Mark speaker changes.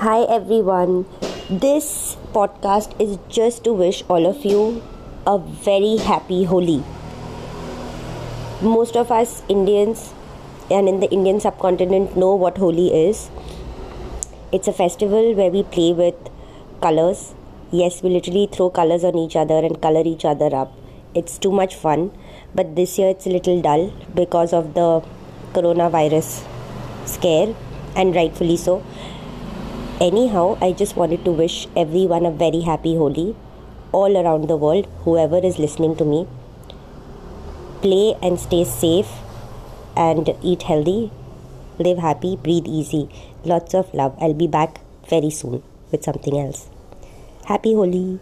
Speaker 1: Hi everyone. This podcast is just to wish all of you a very happy Holi. Most of us Indians and in the Indian subcontinent know what Holi is. It's a festival where we play with colors. Yes, we literally throw colors on each other and color each other up. It's too much fun, but this year it's a little dull because of the coronavirus scare, and rightfully so. Anyhow, I just wanted to wish everyone a very happy Holi all around the world, whoever is listening to me. Play and stay safe and eat healthy. Live happy, breathe easy. Lots of love. I'll be back very soon with something else. Happy Holi!